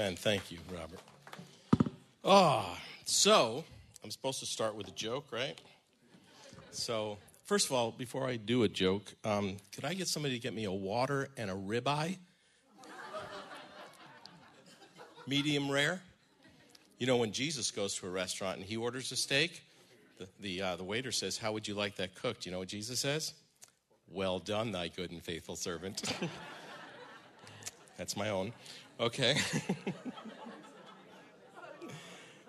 Amen. Thank you, Robert. Oh, so I'm supposed to start with a joke, right? So, first of all, before I do a joke, um, could I get somebody to get me a water and a ribeye? Medium rare. You know, when Jesus goes to a restaurant and he orders a steak, the, the, uh, the waiter says, How would you like that cooked? You know what Jesus says? Well done, thy good and faithful servant. That's my own. Okay.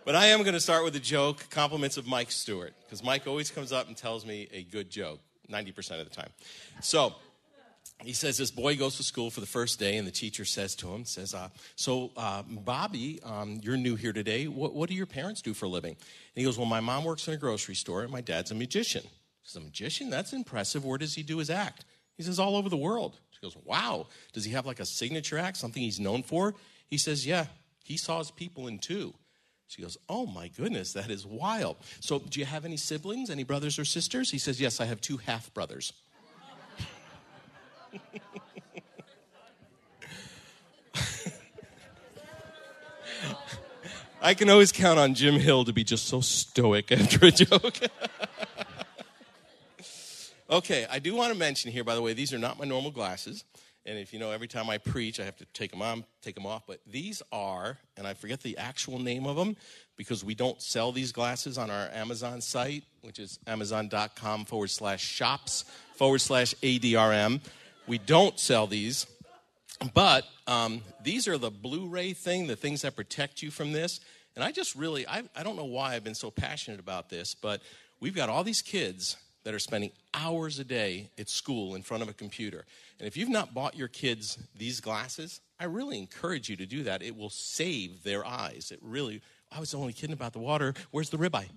but I am going to start with a joke, compliments of Mike Stewart, because Mike always comes up and tells me a good joke 90% of the time. So, he says this boy goes to school for the first day and the teacher says to him says uh, so uh, bobby um, you're new here today. What, what, do your parents do for a living? And he goes well my mom works in a grocery store and my dad's a magician. He says a magician? That's impressive. Where does he do his act? He says all over the world she goes wow does he have like a signature act something he's known for he says yeah he saws people in two she goes, Oh my goodness, that is wild. So, do you have any siblings, any brothers or sisters? He says, Yes, I have two half brothers. I can always count on Jim Hill to be just so stoic after a joke. okay, I do want to mention here, by the way, these are not my normal glasses. And if you know, every time I preach, I have to take them on, take them off. But these are, and I forget the actual name of them because we don't sell these glasses on our Amazon site, which is amazon.com forward slash shops forward slash ADRM. We don't sell these. But um, these are the Blu ray thing, the things that protect you from this. And I just really, I, I don't know why I've been so passionate about this, but we've got all these kids that are spending hours a day at school in front of a computer. And if you've not bought your kids these glasses, I really encourage you to do that. It will save their eyes. It really, I was only kidding about the water. Where's the ribeye?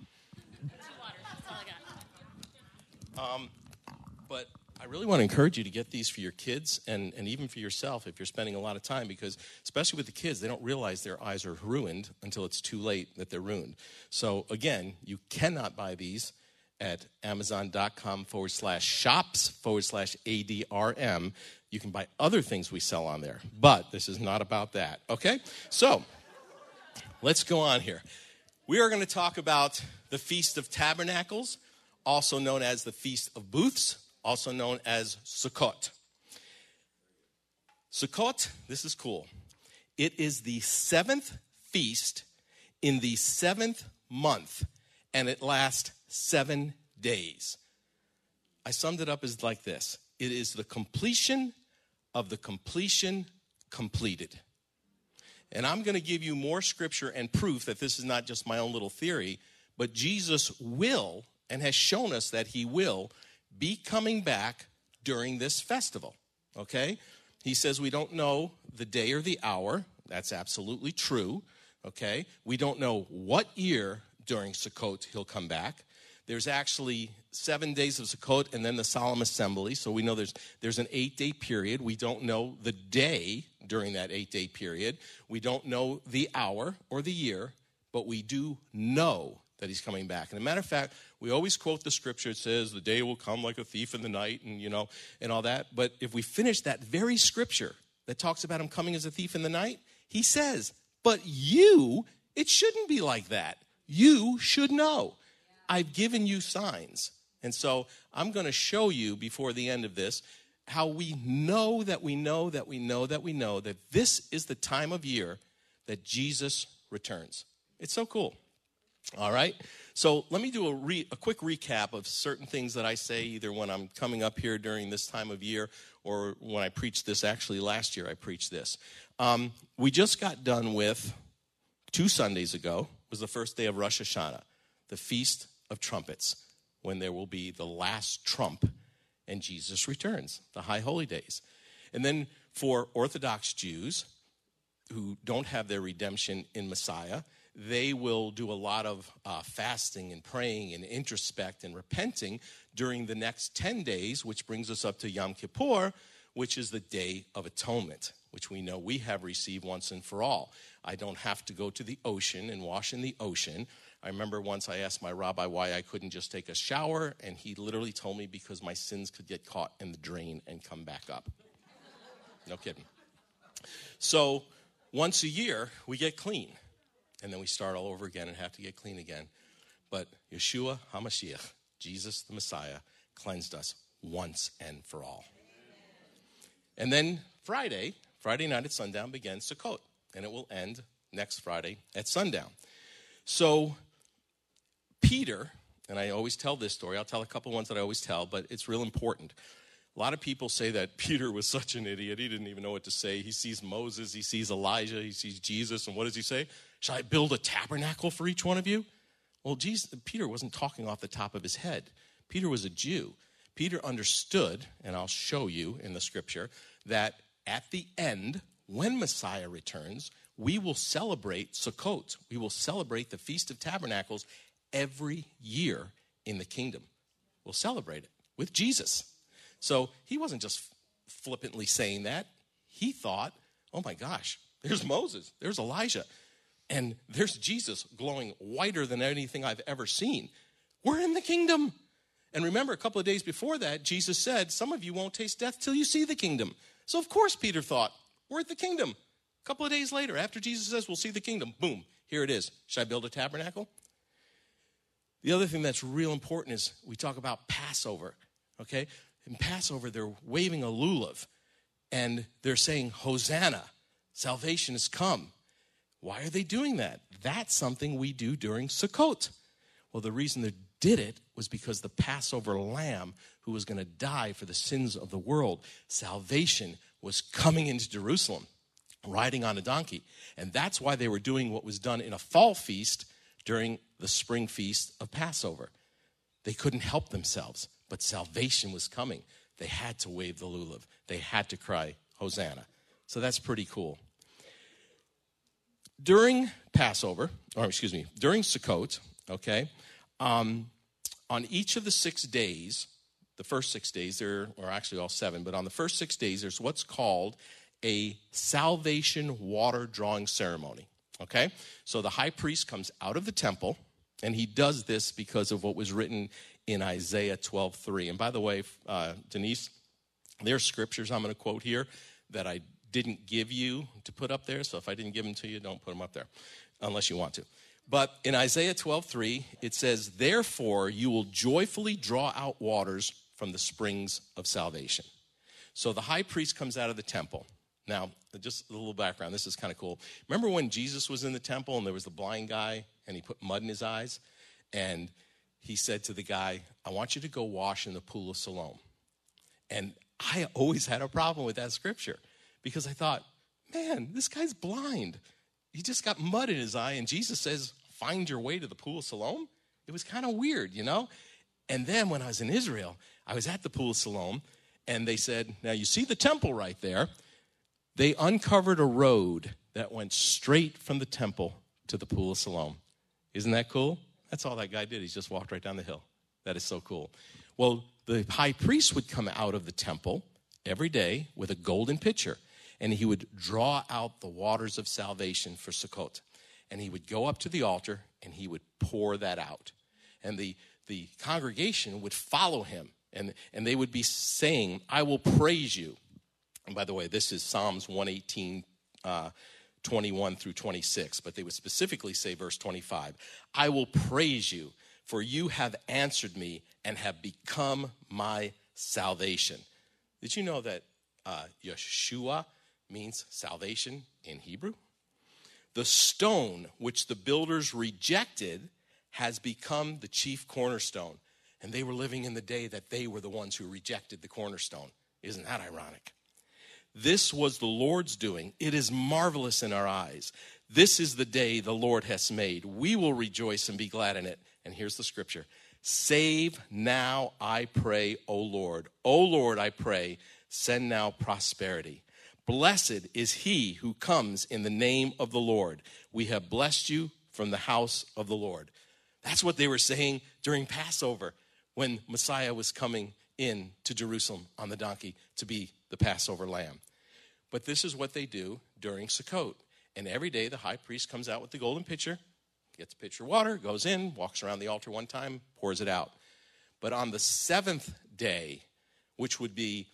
Um, but I really want to encourage you to get these for your kids and, and even for yourself if you're spending a lot of time because, especially with the kids, they don't realize their eyes are ruined until it's too late that they're ruined. So, again, you cannot buy these at amazon.com forward slash shops forward slash ADRM. You can buy other things we sell on there, but this is not about that, okay? So, let's go on here. We are going to talk about the Feast of Tabernacles, also known as the Feast of Booths also known as Sukkot. Sukkot, this is cool. It is the seventh feast in the seventh month, and it lasts seven days. I summed it up as like this it is the completion of the completion completed. And I'm going to give you more scripture and proof that this is not just my own little theory, but Jesus will and has shown us that he will be coming back during this festival. Okay? He says we don't know the day or the hour. That's absolutely true. Okay? We don't know what year during Sukkot he'll come back. There's actually seven days of Sukkot and then the solemn assembly. So we know there's, there's an eight day period. We don't know the day during that eight day period. We don't know the hour or the year, but we do know that he's coming back. And a matter of fact, we always quote the scripture. It says, "The day will come like a thief in the night," and you know, and all that. But if we finish that very scripture that talks about him coming as a thief in the night, he says, "But you, it shouldn't be like that. You should know. I've given you signs." And so I'm going to show you before the end of this how we know that we know that we know that we know that this is the time of year that Jesus returns. It's so cool. All right? So let me do a, re, a quick recap of certain things that I say either when I'm coming up here during this time of year or when I preached this. Actually, last year I preached this. Um, we just got done with two Sundays ago was the first day of Rosh Hashanah, the Feast of Trumpets, when there will be the last trump and Jesus returns, the High Holy Days. And then for Orthodox Jews who don't have their redemption in Messiah, they will do a lot of uh, fasting and praying and introspect and repenting during the next 10 days, which brings us up to Yom Kippur, which is the Day of Atonement, which we know we have received once and for all. I don't have to go to the ocean and wash in the ocean. I remember once I asked my rabbi why I couldn't just take a shower, and he literally told me because my sins could get caught in the drain and come back up. No kidding. So, once a year, we get clean. And then we start all over again and have to get clean again. But Yeshua HaMashiach, Jesus the Messiah, cleansed us once and for all. And then Friday, Friday night at sundown begins Sukkot, and it will end next Friday at sundown. So Peter, and I always tell this story, I'll tell a couple ones that I always tell, but it's real important. A lot of people say that Peter was such an idiot. He didn't even know what to say. He sees Moses, he sees Elijah, he sees Jesus, and what does he say? Shall I build a tabernacle for each one of you? Well, Jesus, Peter wasn't talking off the top of his head. Peter was a Jew. Peter understood, and I'll show you in the scripture, that at the end, when Messiah returns, we will celebrate Sukkot. We will celebrate the Feast of Tabernacles every year in the kingdom. We'll celebrate it with Jesus. So he wasn't just flippantly saying that. He thought, oh my gosh, there's Moses, there's Elijah, and there's Jesus glowing whiter than anything I've ever seen. We're in the kingdom. And remember, a couple of days before that, Jesus said, Some of you won't taste death till you see the kingdom. So, of course, Peter thought, We're at the kingdom. A couple of days later, after Jesus says, We'll see the kingdom, boom, here it is. Should I build a tabernacle? The other thing that's real important is we talk about Passover, okay? In Passover, they're waving a lulav and they're saying, Hosanna, salvation has come. Why are they doing that? That's something we do during Sukkot. Well, the reason they did it was because the Passover lamb who was going to die for the sins of the world, salvation was coming into Jerusalem riding on a donkey. And that's why they were doing what was done in a fall feast during the spring feast of Passover. They couldn't help themselves, but salvation was coming. They had to wave the lulav, they had to cry, Hosanna. So that's pretty cool. During Passover, or excuse me, during Sukkot, okay, um, on each of the six days, the first six days, there are actually all seven, but on the first six days, there's what's called a salvation water drawing ceremony. Okay? So the high priest comes out of the temple, and he does this because of what was written in Isaiah 12:3. And by the way, uh, Denise, there are scriptures I'm going to quote here that I didn't give you to put up there. So if I didn't give them to you, don't put them up there unless you want to. But in Isaiah 12:3, it says, "Therefore you will joyfully draw out waters from the springs of salvation." So the high priest comes out of the temple. Now, just a little background. This is kind of cool. Remember when Jesus was in the temple and there was the blind guy and he put mud in his eyes? And he said to the guy, I want you to go wash in the pool of Siloam. And I always had a problem with that scripture because I thought, man, this guy's blind. He just got mud in his eye, and Jesus says, find your way to the pool of Siloam. It was kind of weird, you know? And then when I was in Israel, I was at the pool of Siloam, and they said, Now you see the temple right there they uncovered a road that went straight from the temple to the pool of Siloam. Isn't that cool? That's all that guy did. He just walked right down the hill. That is so cool. Well, the high priest would come out of the temple every day with a golden pitcher, and he would draw out the waters of salvation for Sukkot. And he would go up to the altar and he would pour that out. And the, the congregation would follow him, and, and they would be saying, I will praise you. And by the way, this is Psalms 118, uh, 21 through 26, but they would specifically say, verse 25, I will praise you, for you have answered me and have become my salvation. Did you know that uh, Yeshua means salvation in Hebrew? The stone which the builders rejected has become the chief cornerstone. And they were living in the day that they were the ones who rejected the cornerstone. Isn't that ironic? This was the Lord's doing. It is marvelous in our eyes. This is the day the Lord has made. We will rejoice and be glad in it. And here's the scripture Save now, I pray, O Lord. O Lord, I pray, send now prosperity. Blessed is he who comes in the name of the Lord. We have blessed you from the house of the Lord. That's what they were saying during Passover when Messiah was coming in to Jerusalem on the donkey to be the Passover lamb. But this is what they do during Sukkot. And every day the high priest comes out with the golden pitcher, gets pitcher of water, goes in, walks around the altar one time, pours it out. But on the seventh day, which would be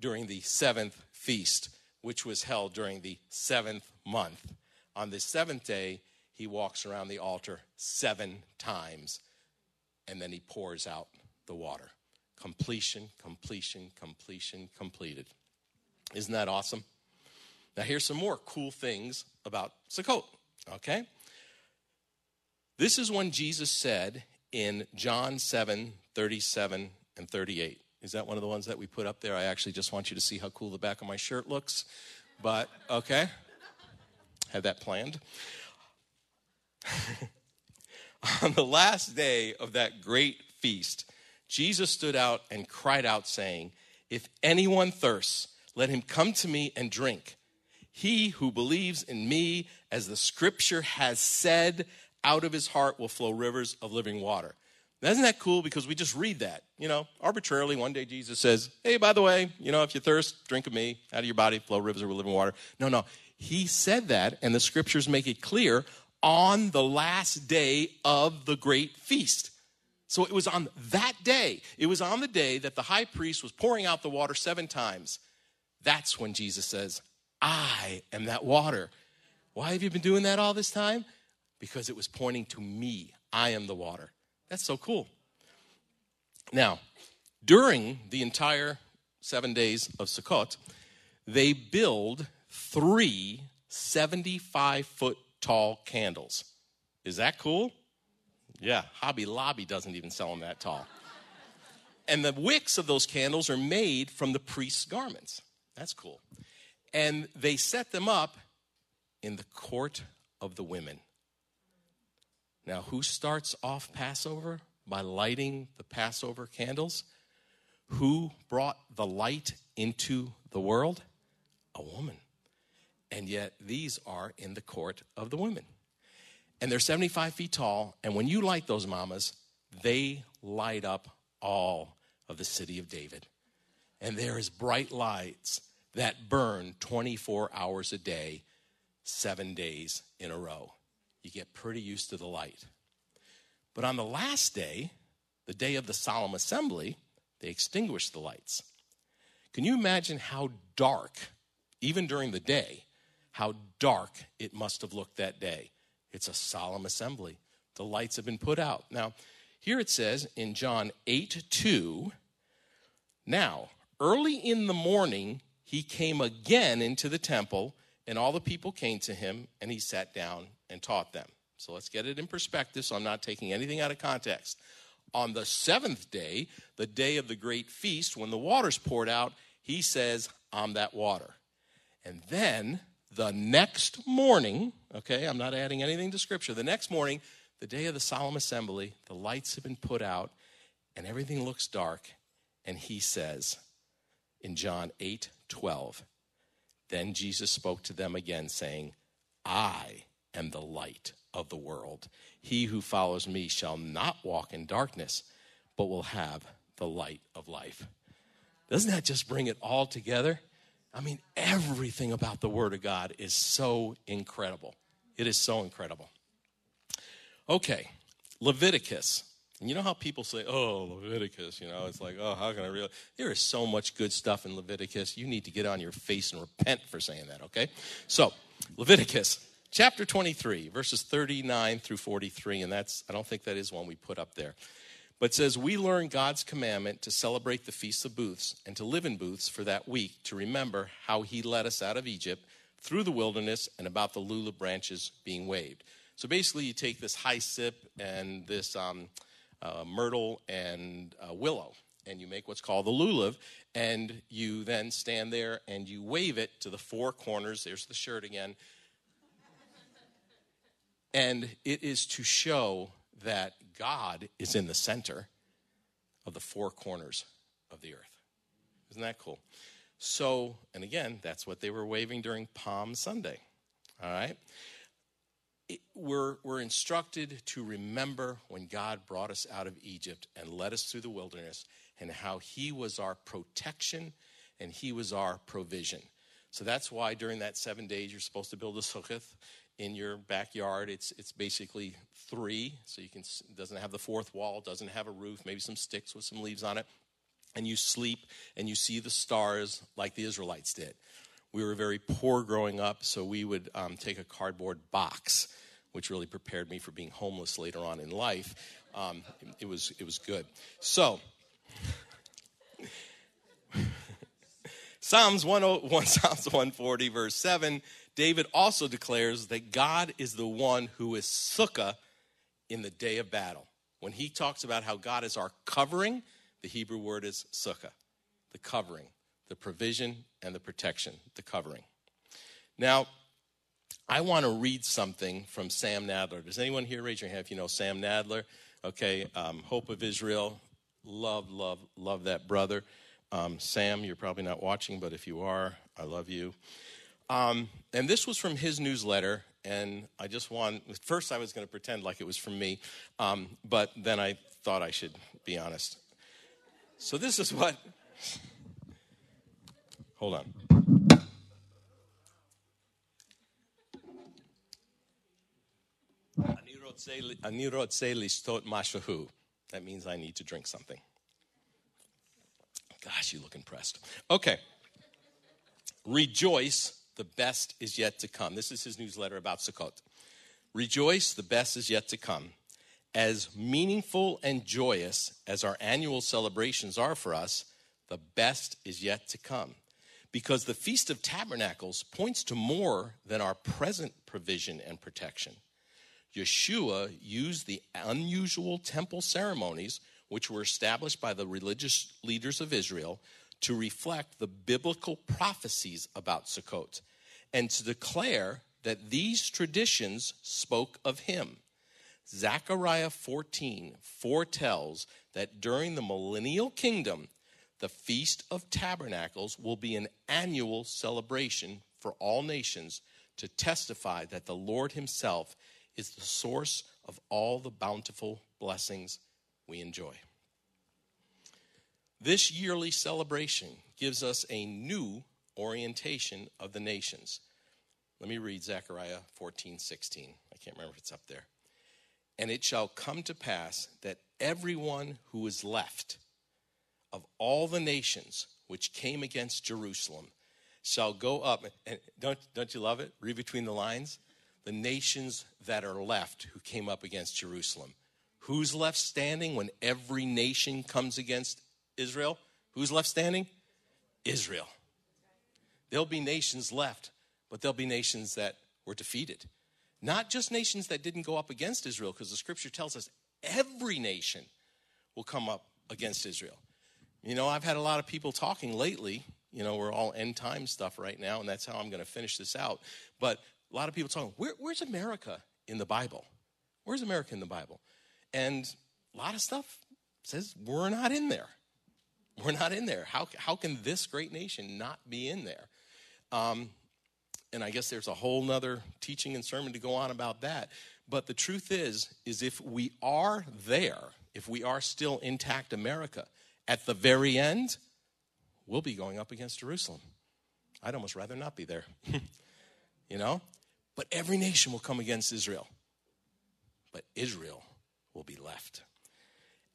during the seventh feast, which was held during the seventh month. On the seventh day, he walks around the altar seven times and then he pours out the water. Completion, completion, completion, completed. Isn't that awesome? Now, here's some more cool things about Sukkot, okay? This is when Jesus said in John 7 37 and 38. Is that one of the ones that we put up there? I actually just want you to see how cool the back of my shirt looks. But, okay. Had that planned. On the last day of that great feast, Jesus stood out and cried out, saying, If anyone thirsts, let him come to me and drink. He who believes in me, as the scripture has said, out of his heart will flow rivers of living water. Now, isn't that cool? Because we just read that, you know, arbitrarily. One day Jesus says, Hey, by the way, you know, if you thirst, drink of me. Out of your body flow rivers of living water. No, no. He said that, and the scriptures make it clear on the last day of the great feast. So it was on that day, it was on the day that the high priest was pouring out the water seven times. That's when Jesus says, I am that water. Why have you been doing that all this time? Because it was pointing to me. I am the water. That's so cool. Now, during the entire seven days of Sukkot, they build three 75 foot tall candles. Is that cool? Yeah, Hobby Lobby doesn't even sell them that tall. and the wicks of those candles are made from the priest's garments. That's cool. And they set them up in the court of the women. Now, who starts off Passover by lighting the Passover candles? Who brought the light into the world? A woman. And yet, these are in the court of the women. And they're 75 feet tall. And when you light those mamas, they light up all of the city of David. And there is bright lights that burn 24 hours a day, seven days in a row you get pretty used to the light. But on the last day, the day of the solemn assembly, they extinguished the lights. Can you imagine how dark, even during the day, how dark it must have looked that day? It's a solemn assembly. The lights have been put out. Now, here it says in John 8 2, now, early in the morning, he came again into the temple, and all the people came to him, and he sat down and taught them. So let's get it in perspective so I'm not taking anything out of context. On the seventh day, the day of the great feast, when the water's poured out, he says, I'm that water. And then the next morning, okay, I'm not adding anything to scripture, the next morning, the day of the solemn assembly, the lights have been put out and everything looks dark. And he says in John 8 12, then Jesus spoke to them again, saying, I am the light of the world. He who follows me shall not walk in darkness, but will have the light of life. Doesn't that just bring it all together? I mean, everything about the Word of God is so incredible. It is so incredible. Okay, Leviticus. And you know how people say, oh, Leviticus, you know, it's like, oh, how can I really? There is so much good stuff in Leviticus. You need to get on your face and repent for saying that, okay? So, Leviticus chapter 23, verses 39 through 43, and that's, I don't think that is one we put up there. But says, We learn God's commandment to celebrate the Feast of Booths and to live in booths for that week to remember how he led us out of Egypt through the wilderness and about the lulav branches being waved. So basically, you take this hyssop and this um, uh, myrtle and uh, willow, and you make what's called the lulav, and you then stand there and you wave it to the four corners. There's the shirt again and it is to show that God is in the center of the four corners of the earth. Isn't that cool? So, and again, that's what they were waving during Palm Sunday. All right? We're, we're instructed to remember when God brought us out of Egypt and led us through the wilderness and how He was our protection and He was our provision. So that's why during that seven days you're supposed to build a sukkah in your backyard. It's it's basically three, so you can doesn't have the fourth wall, doesn't have a roof, maybe some sticks with some leaves on it, and you sleep and you see the stars like the Israelites did. We were very poor growing up, so we would um, take a cardboard box, which really prepared me for being homeless later on in life. Um, it, was, it was good. So, Psalms 101, Psalms 140, verse 7, David also declares that God is the one who is sukkah in the day of battle. When he talks about how God is our covering, the Hebrew word is sukkah, the covering, the provision and the protection, the covering. Now, I want to read something from Sam Nadler. Does anyone here raise your hand if you know Sam Nadler? Okay, um, Hope of Israel. Love, love, love that brother. Um, Sam, you're probably not watching, but if you are, I love you. Um, and this was from his newsletter, and I just want, first I was going to pretend like it was from me, um, but then I thought I should be honest. So this is what, hold on. That means I need to drink something. Gosh, you look impressed. Okay. Rejoice, the best is yet to come. This is his newsletter about Sukkot. Rejoice, the best is yet to come. As meaningful and joyous as our annual celebrations are for us, the best is yet to come. Because the Feast of Tabernacles points to more than our present provision and protection. Yeshua used the unusual temple ceremonies which were established by the religious leaders of Israel to reflect the biblical prophecies about Sukkot and to declare that these traditions spoke of him. Zechariah 14 foretells that during the millennial kingdom, the Feast of Tabernacles will be an annual celebration for all nations to testify that the Lord Himself is the source of all the bountiful blessings we enjoy. This yearly celebration gives us a new orientation of the nations. Let me read Zechariah 14, 16. I can't remember if it's up there. And it shall come to pass that everyone who is left of all the nations which came against Jerusalem shall go up. And don't, don't you love it? Read between the lines. The nations that are left who came up against Jerusalem. Who's left standing when every nation comes against Israel? Who's left standing? Israel. There'll be nations left, but there'll be nations that were defeated. Not just nations that didn't go up against Israel, because the scripture tells us every nation will come up against Israel. You know, I've had a lot of people talking lately. You know, we're all end time stuff right now, and that's how I'm going to finish this out. But a lot of people talking, Where, where's America in the Bible? Where's America in the Bible? And a lot of stuff says we're not in there. We're not in there. How, how can this great nation not be in there? Um, and I guess there's a whole nother teaching and sermon to go on about that. But the truth is, is if we are there, if we are still intact America, at the very end, we'll be going up against Jerusalem. I'd almost rather not be there. you know? But every nation will come against Israel. But Israel will be left.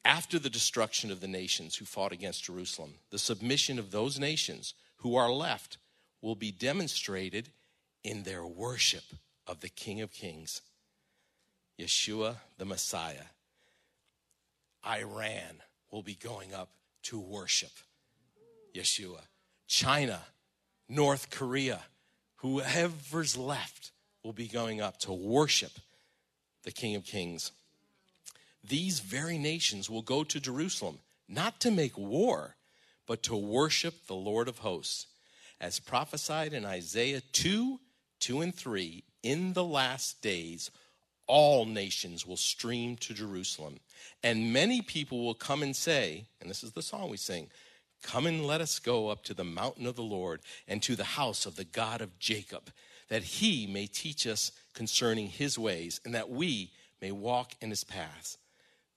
After the destruction of the nations who fought against Jerusalem, the submission of those nations who are left will be demonstrated in their worship of the King of Kings, Yeshua the Messiah. Iran will be going up to worship Yeshua. China, North Korea, whoever's left will be going up to worship the King of Kings. These very nations will go to Jerusalem, not to make war, but to worship the Lord of hosts. As prophesied in Isaiah 2 2 and 3, in the last days, all nations will stream to Jerusalem. And many people will come and say, and this is the song we sing Come and let us go up to the mountain of the Lord and to the house of the God of Jacob, that he may teach us concerning his ways and that we may walk in his paths.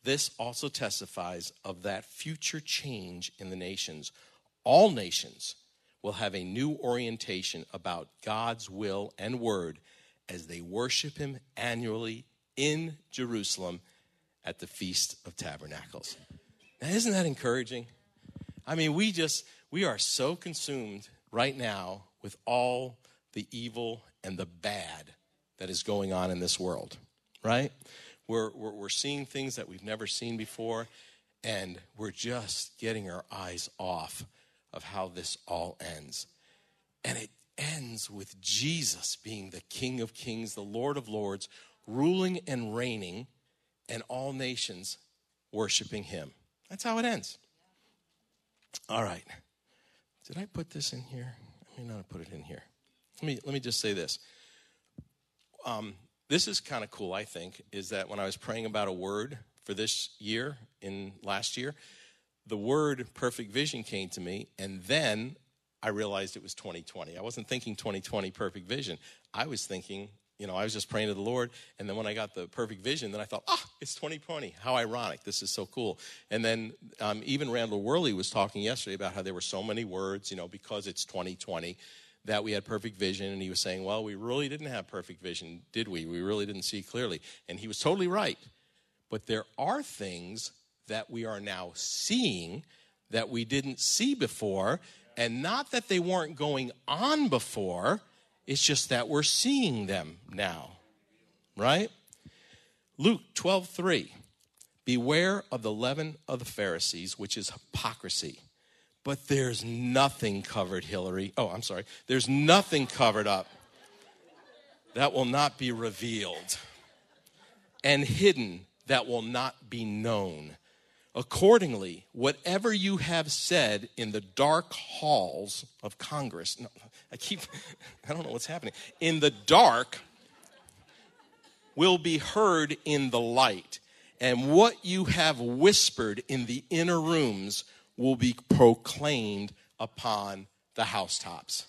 This also testifies of that future change in the nations. All nations will have a new orientation about God's will and word as they worship Him annually in Jerusalem at the Feast of Tabernacles. Now, isn't that encouraging? I mean, we just, we are so consumed right now with all the evil and the bad that is going on in this world, right? We're, we're, we're seeing things that we've never seen before, and we're just getting our eyes off of how this all ends. And it ends with Jesus being the King of Kings, the Lord of Lords, ruling and reigning, and all nations worshiping him. That's how it ends. All right. Did I put this in here? I may not have put it in here. Let me, let me just say this. Um, this is kind of cool, I think, is that when I was praying about a word for this year, in last year, the word perfect vision came to me, and then I realized it was 2020. I wasn't thinking 2020 perfect vision. I was thinking, you know, I was just praying to the Lord, and then when I got the perfect vision, then I thought, ah, it's 2020. How ironic. This is so cool. And then um, even Randall Worley was talking yesterday about how there were so many words, you know, because it's 2020 that we had perfect vision. And he was saying, well, we really didn't have perfect vision, did we? We really didn't see clearly. And he was totally right. But there are things that we are now seeing that we didn't see before. And not that they weren't going on before, it's just that we're seeing them now. Right? Luke 12 3. Beware of the leaven of the Pharisees, which is hypocrisy. But there's nothing covered, Hillary. Oh, I'm sorry. There's nothing covered up that will not be revealed, and hidden that will not be known. Accordingly, whatever you have said in the dark halls of Congress, no, I keep, I don't know what's happening, in the dark will be heard in the light. And what you have whispered in the inner rooms will be proclaimed upon the housetops.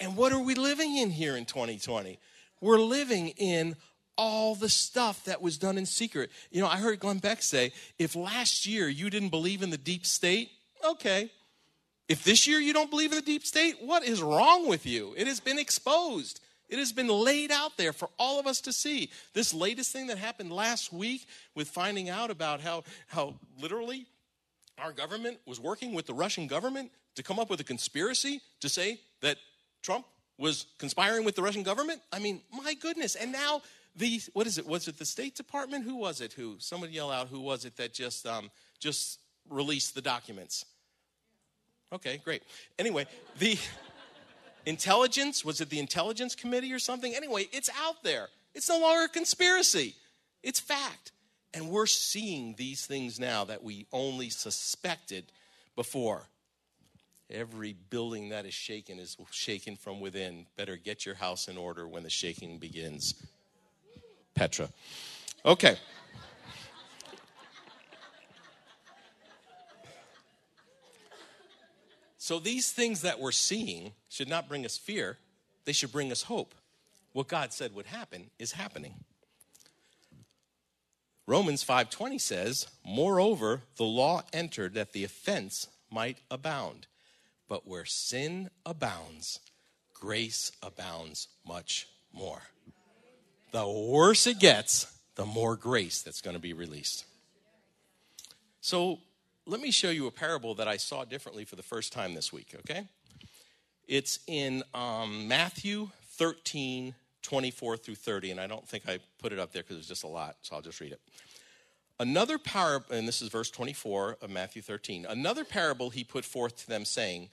And what are we living in here in 2020? We're living in all the stuff that was done in secret. You know, I heard Glenn Beck say, if last year you didn't believe in the deep state, okay. If this year you don't believe in the deep state, what is wrong with you? It has been exposed. It has been laid out there for all of us to see. This latest thing that happened last week with finding out about how, how literally our government was working with the Russian government to come up with a conspiracy to say that Trump was conspiring with the Russian government. I mean, my goodness. And now the what is it? Was it the State Department? Who was it? Who? Somebody yell out. Who was it that just um, just released the documents? Okay, great. Anyway, the intelligence was it the intelligence committee or something? Anyway, it's out there. It's no longer a conspiracy. It's fact. And we're seeing these things now that we only suspected before. Every building that is shaken is shaken from within. Better get your house in order when the shaking begins. Petra. Okay. So these things that we're seeing should not bring us fear, they should bring us hope. What God said would happen is happening. Romans 5:20 says, "Moreover, the law entered that the offense might abound. But where sin abounds, grace abounds much more." The worse it gets, the more grace that's going to be released. So let me show you a parable that I saw differently for the first time this week, okay? It's in um, Matthew 13, 24 through 30, and I don't think I put it up there because it's just a lot, so I'll just read it. Another parable, and this is verse 24 of Matthew 13. Another parable he put forth to them, saying,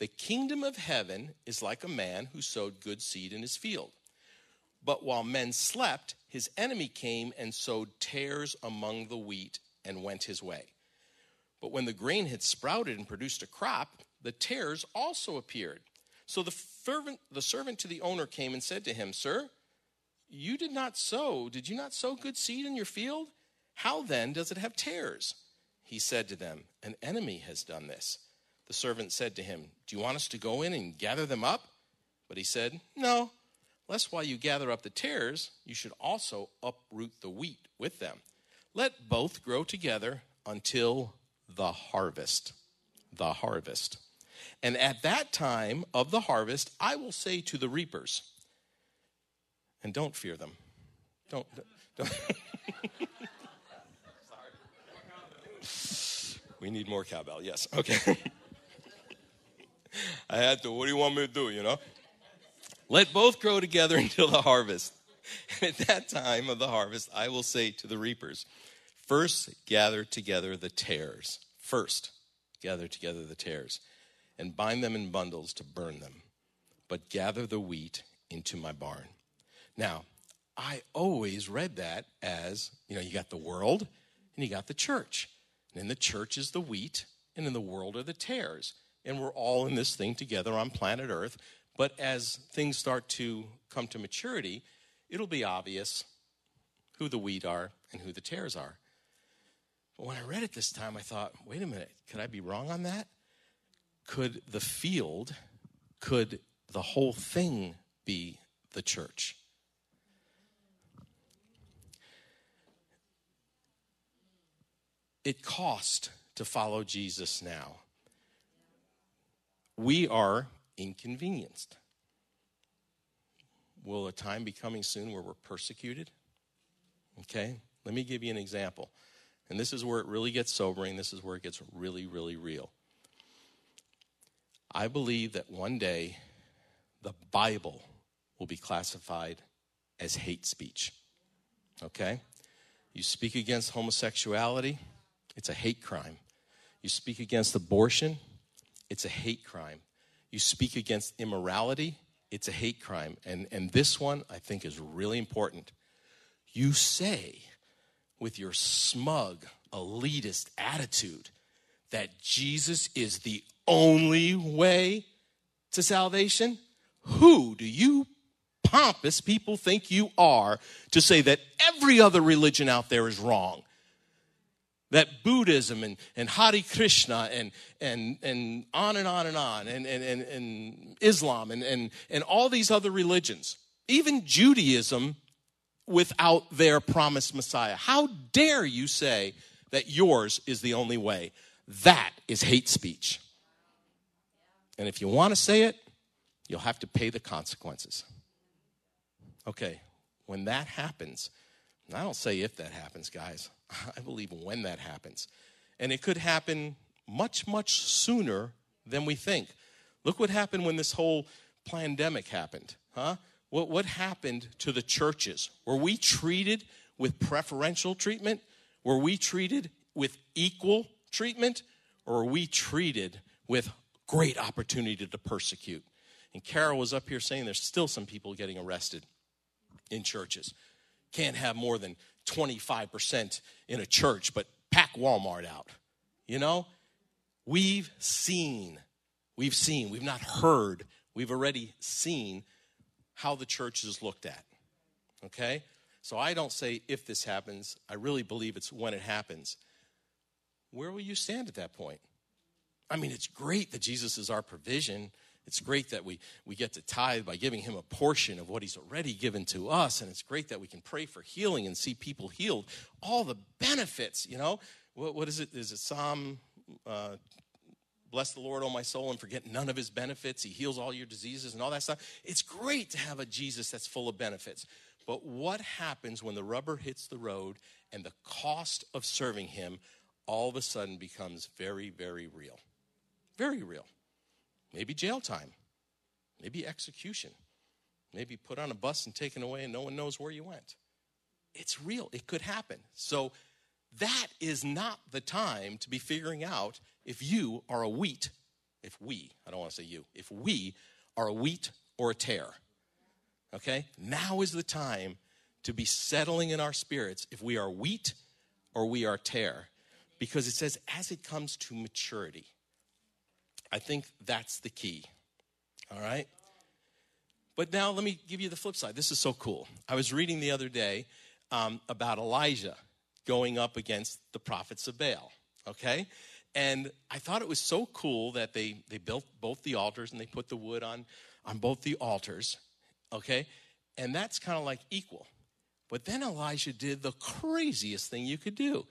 The kingdom of heaven is like a man who sowed good seed in his field. But while men slept, his enemy came and sowed tares among the wheat and went his way. But when the grain had sprouted and produced a crop, the tares also appeared. So the servant, the servant to the owner came and said to him, Sir, you did not sow. Did you not sow good seed in your field? How then does it have tares? He said to them, An enemy has done this. The servant said to him, Do you want us to go in and gather them up? But he said, No lest while you gather up the tares, you should also uproot the wheat with them. Let both grow together until the harvest. The harvest. And at that time of the harvest, I will say to the reapers, and don't fear them. Don't. don't. we need more cowbell, yes. Okay. I had to, what do you want me to do, you know? Let both grow together until the harvest. And at that time of the harvest, I will say to the reapers, First, gather together the tares. First, gather together the tares and bind them in bundles to burn them, but gather the wheat into my barn. Now, I always read that as you know, you got the world and you got the church. And in the church is the wheat, and in the world are the tares. And we're all in this thing together on planet Earth. But as things start to come to maturity, it'll be obvious who the wheat are and who the tares are. But when I read it this time, I thought, wait a minute, could I be wrong on that? Could the field, could the whole thing be the church? It cost to follow Jesus now. We are inconvenienced. Will a time be coming soon where we're persecuted? Okay, let me give you an example. And this is where it really gets sobering. This is where it gets really, really real. I believe that one day the Bible will be classified as hate speech. Okay? You speak against homosexuality, it's a hate crime. You speak against abortion, it's a hate crime. You speak against immorality, it's a hate crime. And, and this one I think is really important. You say with your smug, elitist attitude that Jesus is the only way to salvation? Who do you pompous people think you are to say that every other religion out there is wrong? That Buddhism and, and Hare Krishna and, and, and on and on and on, and, and, and, and Islam and, and, and all these other religions, even Judaism without their promised Messiah. How dare you say that yours is the only way? That is hate speech. And if you want to say it, you'll have to pay the consequences. Okay, when that happens, I don't say if that happens, guys. I believe when that happens. And it could happen much, much sooner than we think. Look what happened when this whole pandemic happened, huh? What, what happened to the churches? Were we treated with preferential treatment? Were we treated with equal treatment? Or were we treated with great opportunity to persecute? And Carol was up here saying there's still some people getting arrested in churches. Can't have more than 25% in a church, but pack Walmart out. You know? We've seen, we've seen, we've not heard, we've already seen how the church is looked at. Okay? So I don't say if this happens, I really believe it's when it happens. Where will you stand at that point? I mean, it's great that Jesus is our provision. It's great that we, we get to tithe by giving him a portion of what he's already given to us. And it's great that we can pray for healing and see people healed. All the benefits, you know. What, what is it? Is it Psalm uh, Bless the Lord, O my soul, and forget none of his benefits. He heals all your diseases and all that stuff. It's great to have a Jesus that's full of benefits. But what happens when the rubber hits the road and the cost of serving him all of a sudden becomes very, very real? Very real. Maybe jail time, maybe execution, maybe put on a bus and taken away and no one knows where you went. It's real, it could happen. So, that is not the time to be figuring out if you are a wheat, if we, I don't want to say you, if we are a wheat or a tare. Okay? Now is the time to be settling in our spirits if we are wheat or we are tare. Because it says, as it comes to maturity. I think that's the key. All right? But now let me give you the flip side. This is so cool. I was reading the other day um, about Elijah going up against the prophets of Baal. Okay? And I thought it was so cool that they, they built both the altars and they put the wood on, on both the altars. Okay? And that's kind of like equal. But then Elijah did the craziest thing you could do.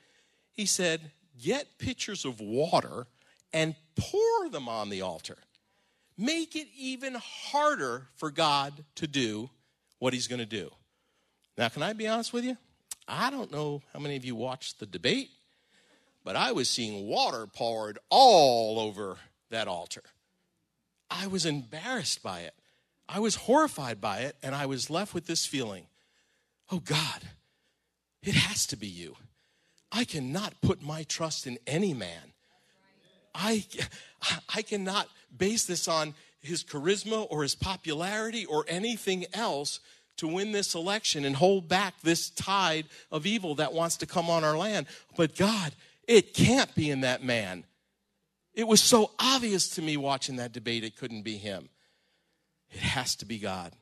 He said, Get pitchers of water and pour them on the altar. Make it even harder for God to do what he's going to do. Now, can I be honest with you? I don't know how many of you watched the debate, but I was seeing water poured all over that altar. I was embarrassed by it. I was horrified by it, and I was left with this feeling oh God, it has to be you. I cannot put my trust in any man. I, I cannot base this on his charisma or his popularity or anything else to win this election and hold back this tide of evil that wants to come on our land. But God, it can't be in that man. It was so obvious to me watching that debate, it couldn't be him. It has to be God.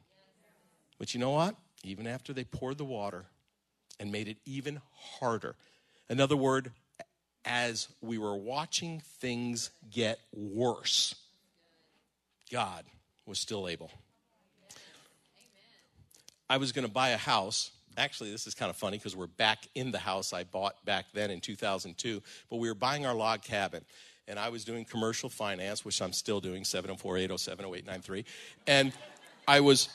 But you know what? Even after they poured the water and made it even harder, another word, as we were watching things get worse, God was still able. I was going to buy a house. Actually, this is kind of funny because we're back in the house I bought back then in 2002, but we were buying our log cabin and I was doing commercial finance, which I'm still doing, 704 807 0893. And I was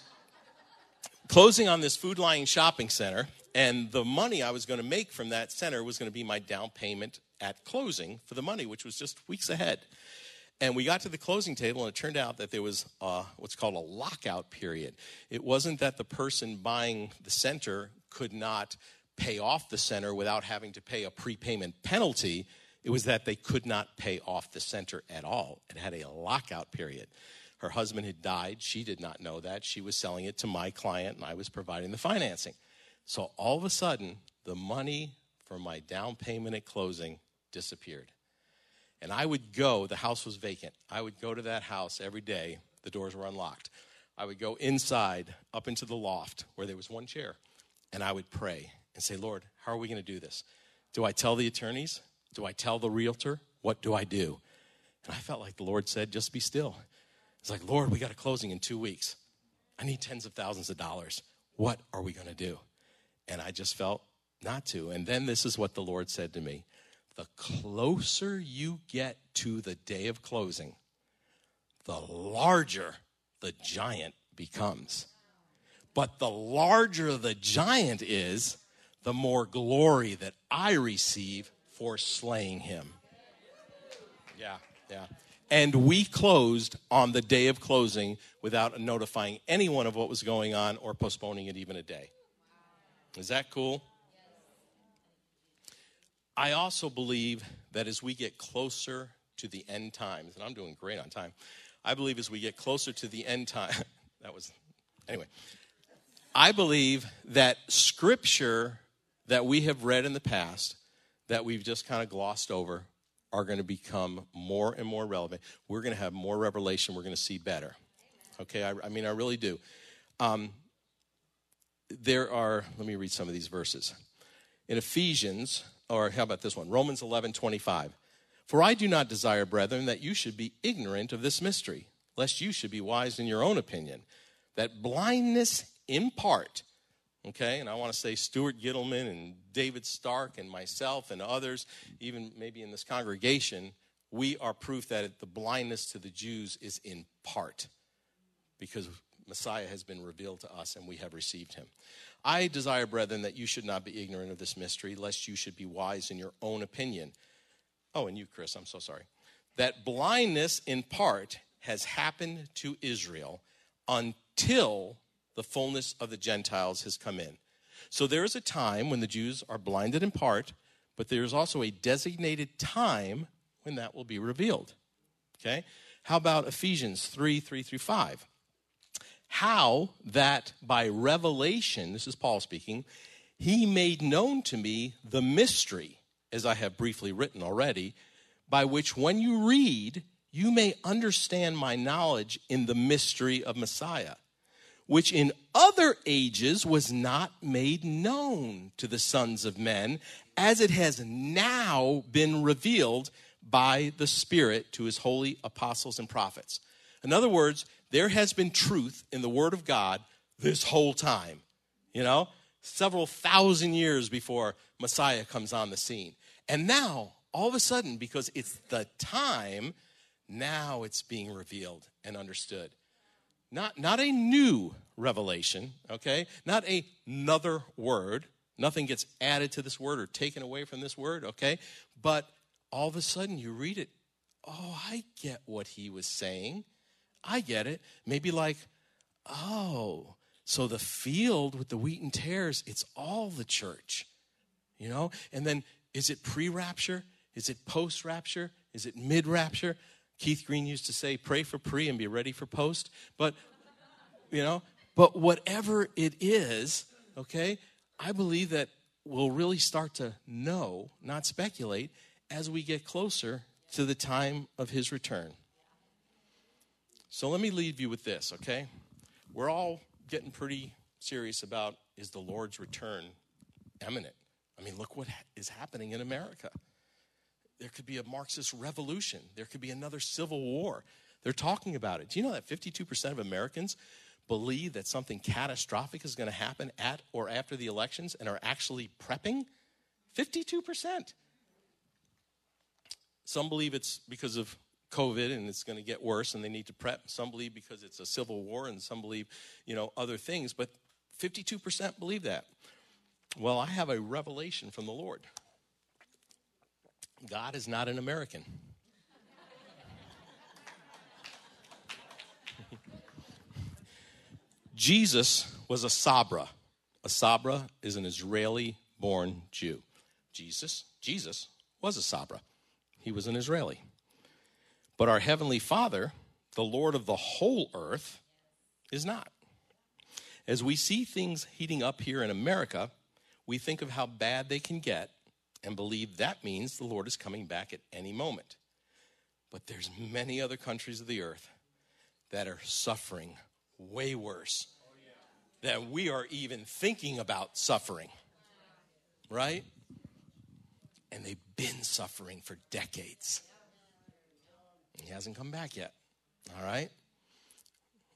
closing on this Food Lion shopping center, and the money I was going to make from that center was going to be my down payment at closing for the money, which was just weeks ahead. And we got to the closing table, and it turned out that there was uh, what's called a lockout period. It wasn't that the person buying the center could not pay off the center without having to pay a prepayment penalty. It was that they could not pay off the center at all. It had a lockout period. Her husband had died. She did not know that. She was selling it to my client, and I was providing the financing. So all of a sudden, the money for my down payment at closing disappeared. And I would go, the house was vacant. I would go to that house every day. The doors were unlocked. I would go inside, up into the loft where there was one chair, and I would pray and say, Lord, how are we going to do this? Do I tell the attorneys? Do I tell the realtor? What do I do? And I felt like the Lord said, just be still. It's like, Lord, we got a closing in two weeks. I need tens of thousands of dollars. What are we going to do? And I just felt not to. And then this is what the Lord said to me The closer you get to the day of closing, the larger the giant becomes. But the larger the giant is, the more glory that I receive for slaying him. Yeah, yeah. And we closed on the day of closing without notifying anyone of what was going on or postponing it even a day. Is that cool? I also believe that as we get closer to the end times, and I'm doing great on time, I believe as we get closer to the end time, that was, anyway, I believe that scripture that we have read in the past that we've just kind of glossed over are going to become more and more relevant. We're going to have more revelation. We're going to see better. Okay, I, I mean, I really do. Um, there are, let me read some of these verses. In Ephesians, or how about this one? Romans 11 25. For I do not desire, brethren, that you should be ignorant of this mystery, lest you should be wise in your own opinion, that blindness in part Okay, and I want to say Stuart Gittleman and David Stark and myself and others, even maybe in this congregation, we are proof that the blindness to the Jews is in part because Messiah has been revealed to us and we have received him. I desire, brethren, that you should not be ignorant of this mystery, lest you should be wise in your own opinion. Oh, and you, Chris, I'm so sorry. That blindness in part has happened to Israel until the fullness of the Gentiles has come in. So there is a time when the Jews are blinded in part, but there's also a designated time when that will be revealed. Okay? How about Ephesians 3 3 through 5? How that by revelation, this is Paul speaking, he made known to me the mystery, as I have briefly written already, by which when you read, you may understand my knowledge in the mystery of Messiah which in other ages was not made known to the sons of men, as it has now been revealed by the Spirit to his holy apostles and prophets. In other words, there has been truth in the Word of God this whole time, you know, several thousand years before Messiah comes on the scene. And now, all of a sudden, because it's the time, now it's being revealed and understood. Not, not a new revelation, okay? Not a, another word. Nothing gets added to this word or taken away from this word, okay? But all of a sudden you read it. Oh, I get what he was saying. I get it. Maybe like, oh, so the field with the wheat and tares, it's all the church, you know? And then is it pre rapture? Is it post rapture? Is it mid rapture? Keith Green used to say, pray for pre and be ready for post. But, you know, but whatever it is, okay, I believe that we'll really start to know, not speculate, as we get closer to the time of his return. So let me leave you with this, okay? We're all getting pretty serious about is the Lord's return imminent? I mean, look what is happening in America. There could be a Marxist revolution, there could be another civil war. They're talking about it. Do you know that 52% of Americans believe that something catastrophic is going to happen at or after the elections and are actually prepping? 52%. Some believe it's because of COVID and it's going to get worse and they need to prep. Some believe because it's a civil war and some believe, you know, other things, but 52% believe that. Well, I have a revelation from the Lord. God is not an American. Jesus was a Sabra. A Sabra is an Israeli born Jew. Jesus, Jesus was a Sabra. He was an Israeli. But our Heavenly Father, the Lord of the whole earth, is not. As we see things heating up here in America, we think of how bad they can get and believe that means the Lord is coming back at any moment. But there's many other countries of the earth that are suffering way worse than we are even thinking about suffering. Right? And they've been suffering for decades. He hasn't come back yet. All right?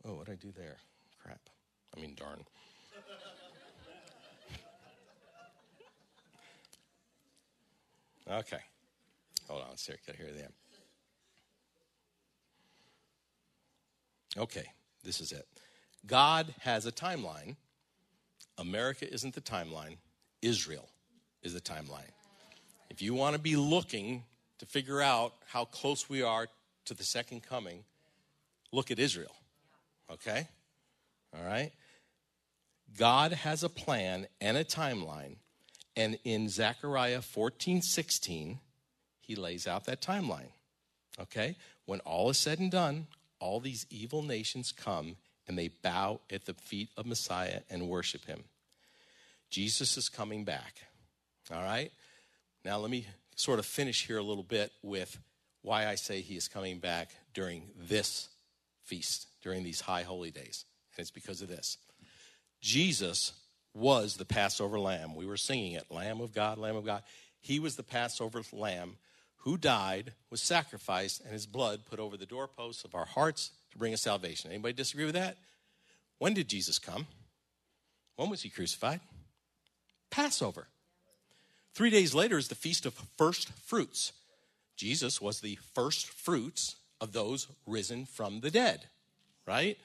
Oh, what did I do there? Crap. I mean, darn. Okay. Hold on. Let's hear, hear them. Okay. This is it. God has a timeline. America isn't the timeline. Israel is the timeline. If you want to be looking to figure out how close we are to the second coming, look at Israel. Okay? All right? God has a plan and a timeline. And in Zechariah 14 16, he lays out that timeline. Okay? When all is said and done, all these evil nations come and they bow at the feet of Messiah and worship him. Jesus is coming back. All right? Now, let me sort of finish here a little bit with why I say he is coming back during this feast, during these high holy days. And it's because of this Jesus was the Passover lamb. We were singing it Lamb of God, Lamb of God. He was the Passover lamb who died, was sacrificed, and his blood put over the doorposts of our hearts to bring us salvation. Anybody disagree with that? When did Jesus come? When was he crucified? Passover. Three days later is the Feast of First Fruits. Jesus was the first fruits of those risen from the dead, right?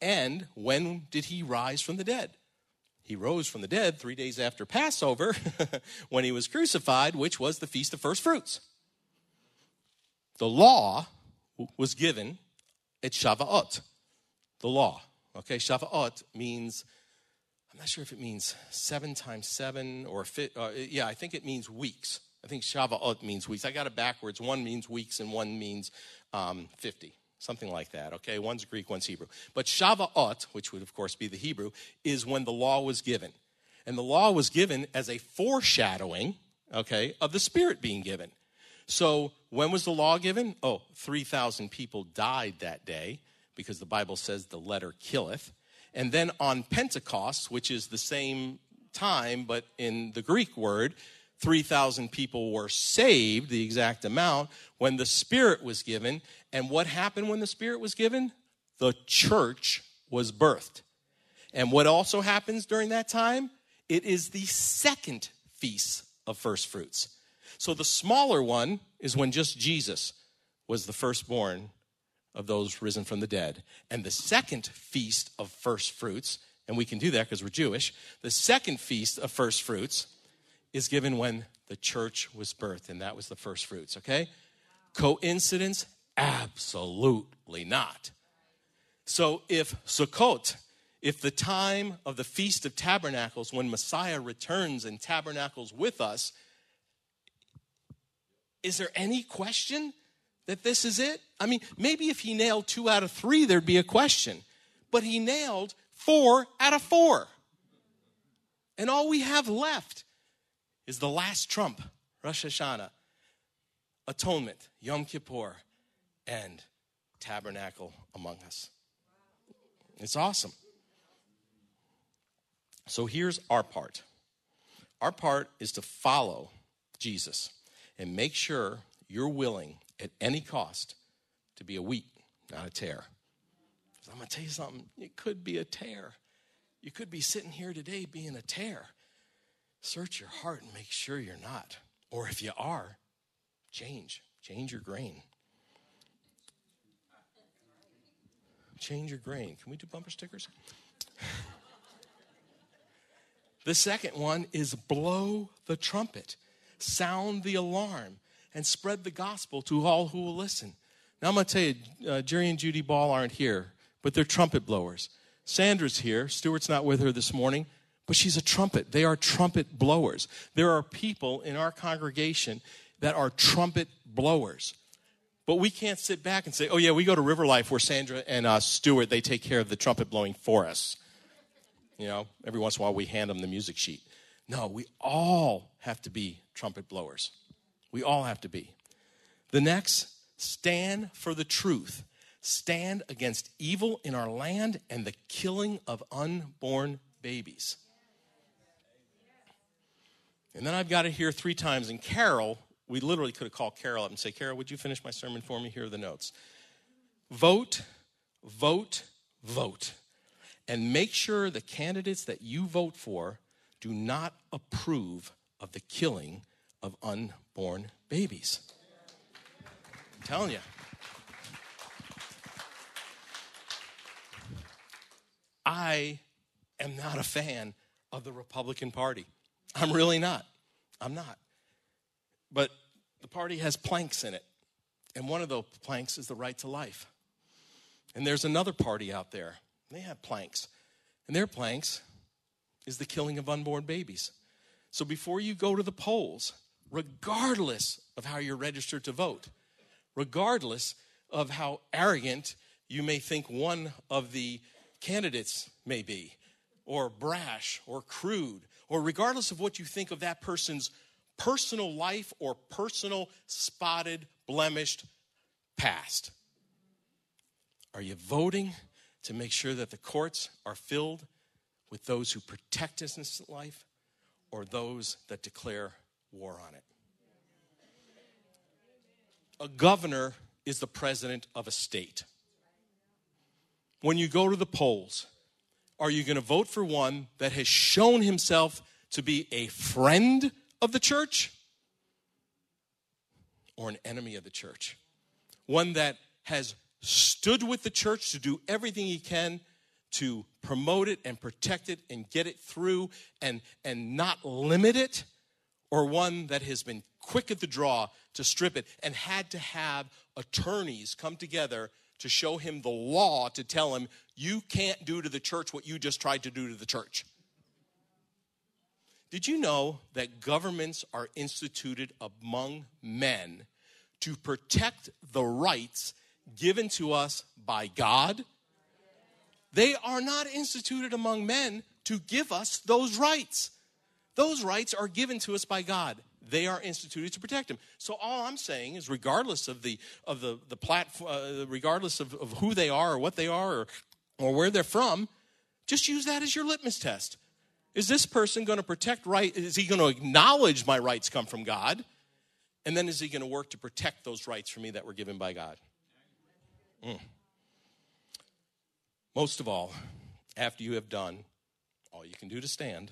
And when did he rise from the dead? He rose from the dead three days after Passover when he was crucified, which was the Feast of First Fruits. The law was given at Shavuot. The law. Okay, Shavuot means, I'm not sure if it means seven times seven or, fit, uh, yeah, I think it means weeks. I think Shavuot means weeks. I got it backwards. One means weeks and one means um, 50, something like that. Okay, one's Greek, one's Hebrew. But Shavuot, which would of course be the Hebrew, is when the law was given. And the law was given as a foreshadowing, okay, of the Spirit being given. So when was the law given? Oh, 3,000 people died that day because the Bible says the letter killeth. And then on Pentecost, which is the same time, but in the Greek word, 3,000 people were saved, the exact amount, when the Spirit was given. And what happened when the Spirit was given? The church was birthed. And what also happens during that time? It is the second feast of first fruits. So the smaller one is when just Jesus was the firstborn of those risen from the dead. And the second feast of first fruits, and we can do that because we're Jewish, the second feast of first fruits is given when the church was birthed, and that was the first fruits, okay? Coincidence? Absolutely not. So if Sukkot, if the time of the Feast of Tabernacles, when Messiah returns and tabernacles with us, is there any question that this is it? I mean, maybe if he nailed two out of three, there'd be a question. But he nailed four out of four. And all we have left is the last trump, Rosh Hashanah, atonement, Yom Kippur, and tabernacle among us. It's awesome. So here's our part our part is to follow Jesus and make sure you're willing at any cost to be a wheat, not a tare. I'm going to tell you something, it could be a tare. You could be sitting here today being a tare. Search your heart and make sure you're not. Or if you are, change. Change your grain. Change your grain. Can we do bumper stickers? the second one is blow the trumpet, sound the alarm, and spread the gospel to all who will listen. Now, I'm going to tell you, uh, Jerry and Judy Ball aren't here, but they're trumpet blowers. Sandra's here. Stuart's not with her this morning, but she's a trumpet. They are trumpet blowers. There are people in our congregation that are trumpet blowers. But we can't sit back and say, oh, yeah, we go to River Life where Sandra and uh, Stuart, they take care of the trumpet blowing for us. You know, every once in a while we hand them the music sheet. No, we all have to be trumpet blowers. We all have to be. The next, stand for the truth. Stand against evil in our land and the killing of unborn babies. And then I've got it here three times. And Carol we literally could have called Carol up and say, Carol, would you finish my sermon for me? Here are the notes. Vote, vote, vote. And make sure the candidates that you vote for do not approve of the killing of unborn babies. I'm telling you. I am not a fan of the Republican Party. I'm really not. I'm not. But the party has planks in it. And one of those planks is the right to life. And there's another party out there. They have planks. And their planks is the killing of unborn babies. So before you go to the polls, regardless of how you're registered to vote, regardless of how arrogant you may think one of the candidates may be, or brash, or crude, or regardless of what you think of that person's personal life or personal spotted, blemished past? Are you voting to make sure that the courts are filled with those who protect innocent life or those that declare war on it? A governor is the president of a state. When you go to the polls, are you going to vote for one that has shown himself to be a friend of the church or an enemy of the church. One that has stood with the church to do everything he can to promote it and protect it and get it through and, and not limit it, or one that has been quick at the draw to strip it and had to have attorneys come together to show him the law to tell him, you can't do to the church what you just tried to do to the church. Did you know that governments are instituted among men to protect the rights given to us by God? They are not instituted among men to give us those rights. Those rights are given to us by God. They are instituted to protect them. So all I'm saying is, regardless of the of the the platform, uh, regardless of, of who they are or what they are or or where they're from, just use that as your litmus test. Is this person going to protect right? Is he going to acknowledge my rights come from God? And then is he going to work to protect those rights for me that were given by God? Mm. Most of all, after you have done all you can do to stand,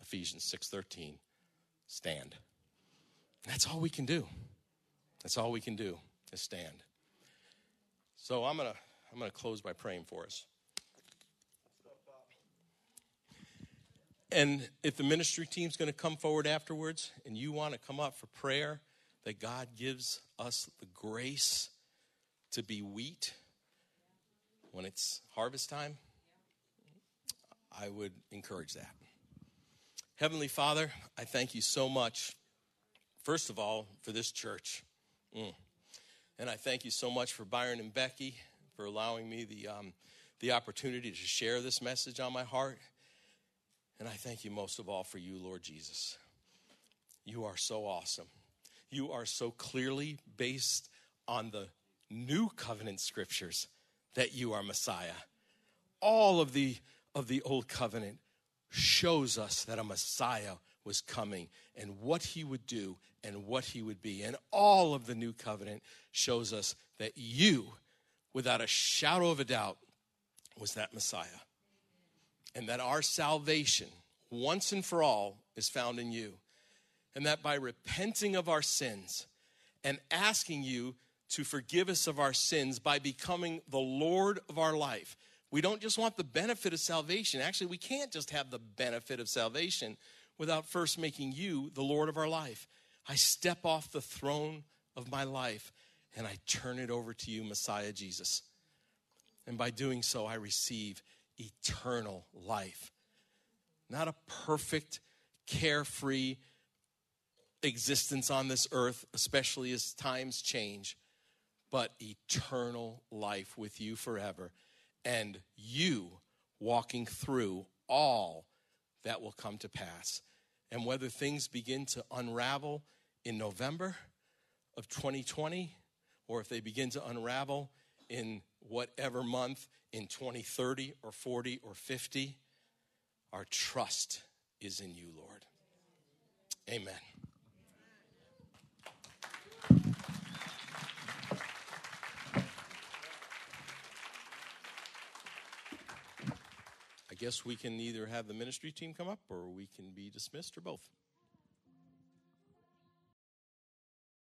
Ephesians 6:13, stand. That's all we can do. That's all we can do is stand. So I'm going to I'm going to close by praying for us. And if the ministry team's going to come forward afterwards and you want to come up for prayer, that God gives us the grace to be wheat when it's harvest time, I would encourage that. Heavenly Father, I thank you so much, first of all, for this church. Mm. And I thank you so much for Byron and Becky for allowing me the, um, the opportunity to share this message on my heart. And I thank you most of all for you, Lord Jesus. You are so awesome. You are so clearly based on the new covenant scriptures that you are Messiah. All of the of the old covenant shows us that a Messiah was coming and what he would do and what he would be. And all of the new covenant shows us that you, without a shadow of a doubt, was that Messiah. And that our salvation, once and for all, is found in you. And that by repenting of our sins and asking you to forgive us of our sins by becoming the Lord of our life, we don't just want the benefit of salvation. Actually, we can't just have the benefit of salvation without first making you the Lord of our life. I step off the throne of my life and I turn it over to you, Messiah Jesus. And by doing so, I receive eternal life. Not a perfect, carefree existence on this earth, especially as times change, but eternal life with you forever and you walking through all that will come to pass. And whether things begin to unravel in November of 2020, or if they begin to unravel in whatever month in 2030 or 40 or 50, our trust is in you, Lord. Amen. Guess we can either have the ministry team come up or we can be dismissed or both.